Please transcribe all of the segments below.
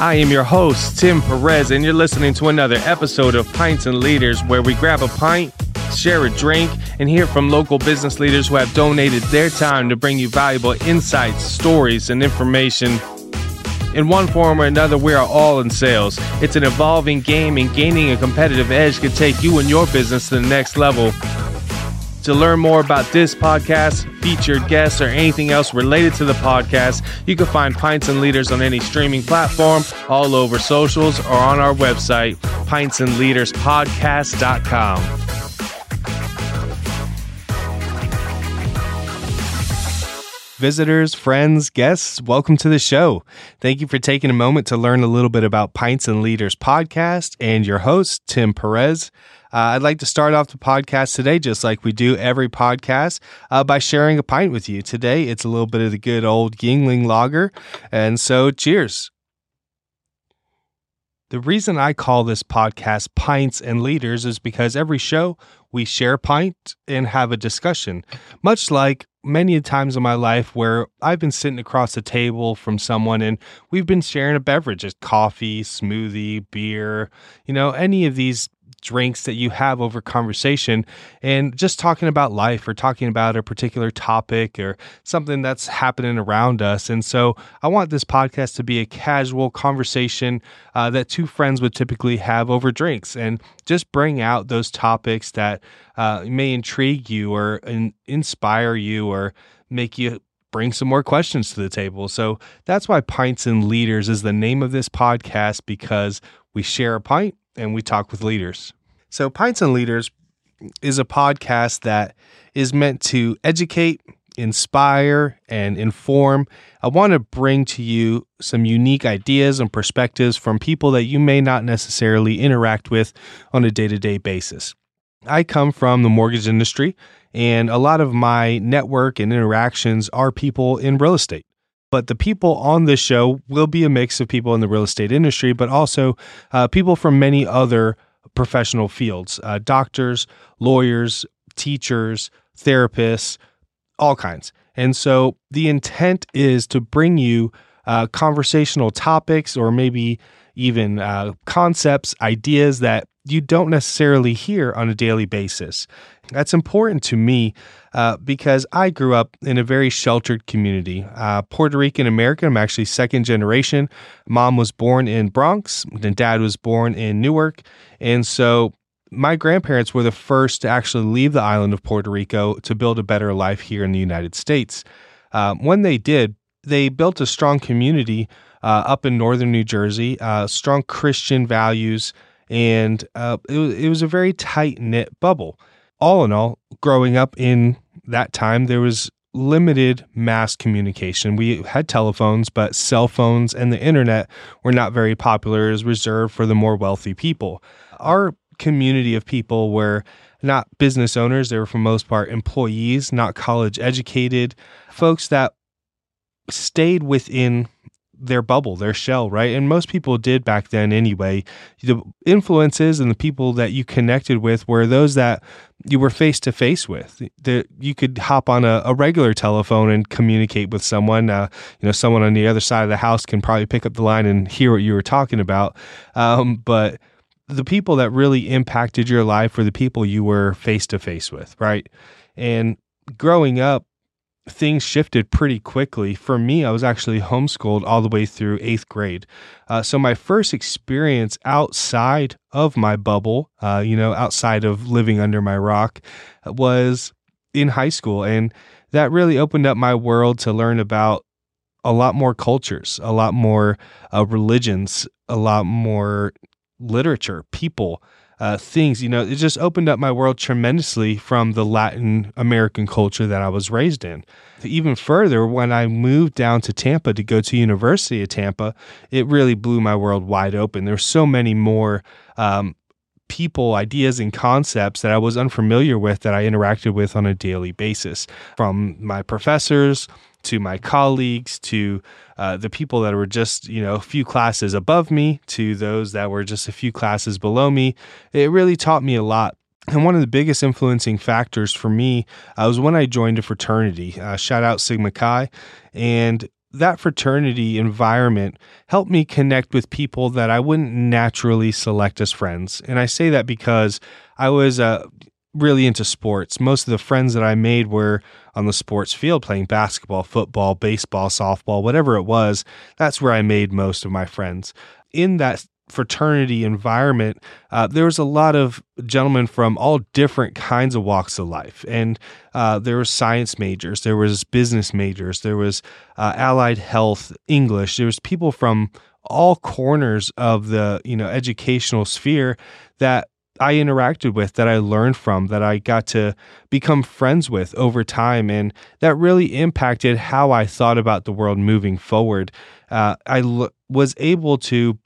I am your host, Tim Perez, and you're listening to another episode of Pints and Leaders, where we grab a pint, share a drink, and hear from local business leaders who have donated their time to bring you valuable insights, stories, and information. In one form or another, we are all in sales. It's an evolving game, and gaining a competitive edge can take you and your business to the next level. To learn more about this podcast, featured guests, or anything else related to the podcast, you can find Pints and Leaders on any streaming platform, all over socials, or on our website, pintsandleaderspodcast.com. Visitors, friends, guests, welcome to the show. Thank you for taking a moment to learn a little bit about Pints and Leaders podcast and your host, Tim Perez. Uh, I'd like to start off the podcast today, just like we do every podcast, uh, by sharing a pint with you. Today, it's a little bit of the good old Yuengling Lager. And so, cheers. The reason I call this podcast Pints and Leaders is because every show we share a pint and have a discussion, much like many times in my life where I've been sitting across the table from someone and we've been sharing a beverage, a coffee, smoothie, beer, you know, any of these drinks that you have over conversation and just talking about life or talking about a particular topic or something that's happening around us. And so I want this podcast to be a casual conversation uh, that two friends would typically have over drinks and just bring out those topics that uh, may intrigue you or in- inspire you or make you bring some more questions to the table. So that's why Pints and Leaders is the name of this podcast because we share a pint and we talk with leaders. So, Pints and Leaders is a podcast that is meant to educate, inspire, and inform. I want to bring to you some unique ideas and perspectives from people that you may not necessarily interact with on a day to day basis. I come from the mortgage industry, and a lot of my network and interactions are people in real estate. But the people on this show will be a mix of people in the real estate industry, but also uh, people from many other professional fields uh, doctors, lawyers, teachers, therapists, all kinds. And so the intent is to bring you uh, conversational topics or maybe even uh, concepts, ideas that you don't necessarily hear on a daily basis. That's important to me uh, because I grew up in a very sheltered community. Uh, Puerto Rican American, I'm actually second generation. Mom was born in Bronx, and dad was born in Newark. And so my grandparents were the first to actually leave the island of Puerto Rico to build a better life here in the United States. Um, when they did, they built a strong community uh, up in northern New Jersey, uh, strong Christian values, and uh, it, was, it was a very tight knit bubble. All in all, growing up in that time, there was limited mass communication. We had telephones, but cell phones and the internet were not very popular, as reserved for the more wealthy people. Our community of people were not business owners, they were for most part employees, not college educated, folks that stayed within their bubble, their shell, right? And most people did back then anyway. The influences and the people that you connected with were those that you were face to face with. That you could hop on a, a, regular telephone and communicate with someone. Uh, you know, someone on the other side of the house can probably pick up the line and hear what you were talking about. Um, but the people that really impacted your life were the people you were face to face with, right? And growing up, things shifted pretty quickly. For me, I was actually homeschooled all the way through eighth grade. Uh, so my first experience outside of my bubble, uh, you know, outside of living under my rock, was in high school. And that really opened up my world to learn about a lot more cultures, a lot more uh, religions, a lot more literature, people uh, things. You know, it just opened up my world tremendously from the Latin American culture that I was raised in. Even further, when I moved down to Tampa to go to University of Tampa, it really blew my world wide open. There's so many more um, people, ideas, and concepts that I was unfamiliar with that I interacted with on a daily basis from my professors to my colleagues to uh, the people that were just you know a few classes above me to those that were just a few classes below me it really taught me a lot and one of the biggest influencing factors for me uh, was when I joined a fraternity. Uh, shout out Sigma Chi. And that fraternity environment helped me connect with people that I wouldn't naturally select as friends. And I say that because I was uh, really into sports. Most of the friends that I made were on the sports field playing basketball, football, baseball, softball, whatever it was. That's where I made most of my friends. In that fraternity environment, uh, there was a lot of gentlemen from all different kinds of walks of life, and uh, there were science majors, there was business majors, there was uh, allied health, English. There was people from all corners of the you know educational sphere that I interacted with, that I learned from, that I got to become friends with over time. And that really impacted how I thought about the world moving forward. Uh, I l- was able to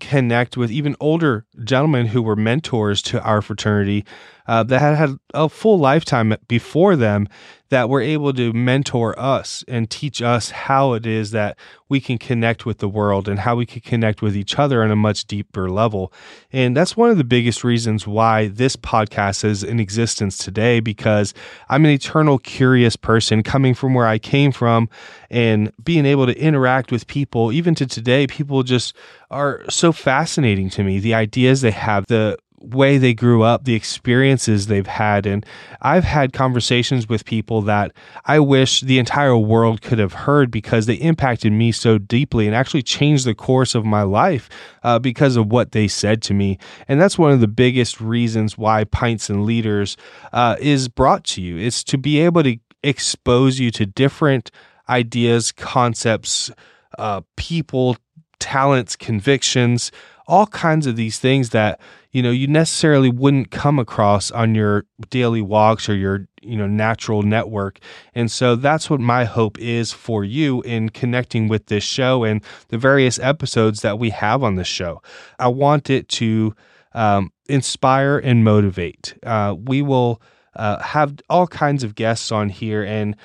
connect with even older gentlemen who were mentors to our fraternity uh, that had had a full lifetime before them that were able to mentor us and teach us how it is that we can connect with the world and how we can connect with each other on a much deeper level. And that's one of the biggest reasons why this podcast is in existence today because I'm an eternal curious person coming from where I came from and being able to interact with people even to today people just are so fascinating to me the ideas they have the way they grew up, the experiences they've had. And I've had conversations with people that I wish the entire world could have heard because they impacted me so deeply and actually changed the course of my life uh, because of what they said to me. And that's one of the biggest reasons why Pints and Leaders uh, is brought to you. It's to be able to expose you to different ideas, concepts, uh, people, talents, convictions, all kinds of these things that you know you necessarily wouldn't come across on your daily walks or your you know natural network. And so that's what my hope is for you in connecting with this show and the various episodes that we have on this show. I want it to um, inspire and motivate. Uh, we will uh, have all kinds of guests on here and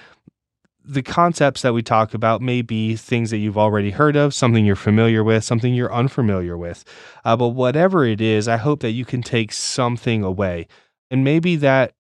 the concepts that we talk about may be things that you've already heard of, something you're familiar with, something you're unfamiliar with. Uh, but whatever it is, I hope that you can take something away. And maybe that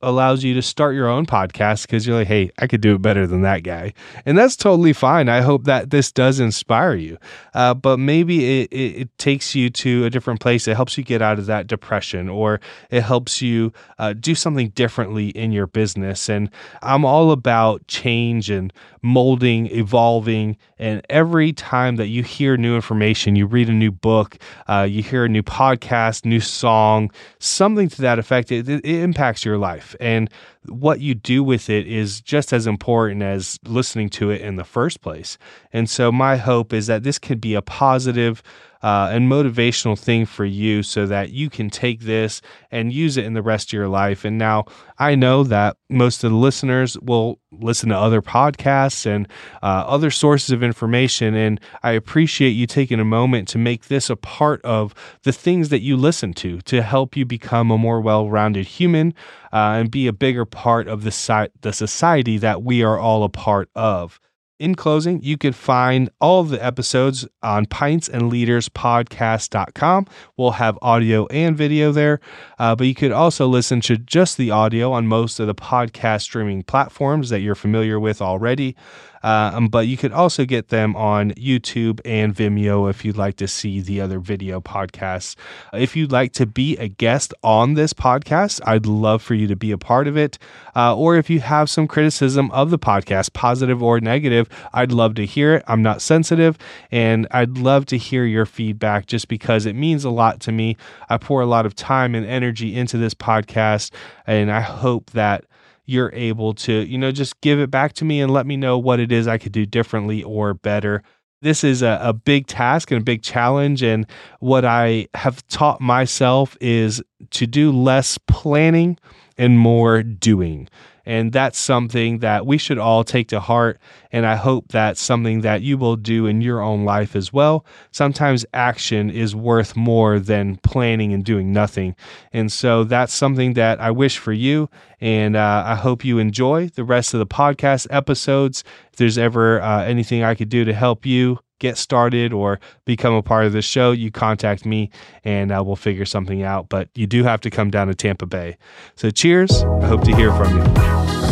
allows you to start your own podcast because you're like, hey, I could do it better than that guy. And that's totally fine. I hope that this does inspire you. Uh, but maybe it, it, it, takes you to a different place. It helps you get out of that depression or it helps you uh, do something differently in your business. And I'm all about change and molding, evolving. And every time that you hear new information, you read a new book, uh, you hear a new podcast, new song, something to that effect, it, it impacts your life life. And what you do with it is just as important as listening to it in the first place. And so, my hope is that this could be a positive uh, and motivational thing for you so that you can take this and use it in the rest of your life. And now I know that most of the listeners will listen to other podcasts and uh, other sources of information. And I appreciate you taking a moment to make this a part of the things that you listen to to help you become a more well rounded human uh, and be a bigger part of the, si- the society that we are all a part of. In closing, you can find all the episodes on pints and leaders pintsandleaderspodcast.com. We'll have audio and video there, uh, but you could also listen to just the audio on most of the podcast streaming platforms that you're familiar with already. Uh, um, but you could also get them on YouTube and Vimeo if you'd like to see the other video podcasts. If you'd like to be a guest on this podcast, I'd love for you to be a part of it. Uh, or if you have some criticism of the podcast, positive or negative, I'd love to hear it. I'm not sensitive, and I'd love to hear your feedback just because it means a lot to me. I pour a lot of time and energy into this podcast, and I hope that you're able to, you know, just give it back to me and let me know what it is I could do differently or better. This is a, a big task and a big challenge. And what I have taught myself is to do less planning and more doing. And that's something that we should all take to heart. And I hope that's something that you will do in your own life as well. Sometimes action is worth more than planning and doing nothing. And so that's something that I wish for you. And uh, I hope you enjoy the rest of the podcast episodes. If there's ever uh, anything I could do to help you, get started or become a part of the show, you contact me and uh, we'll figure something out. But you do have to come down to Tampa Bay. So cheers. I hope to hear from you.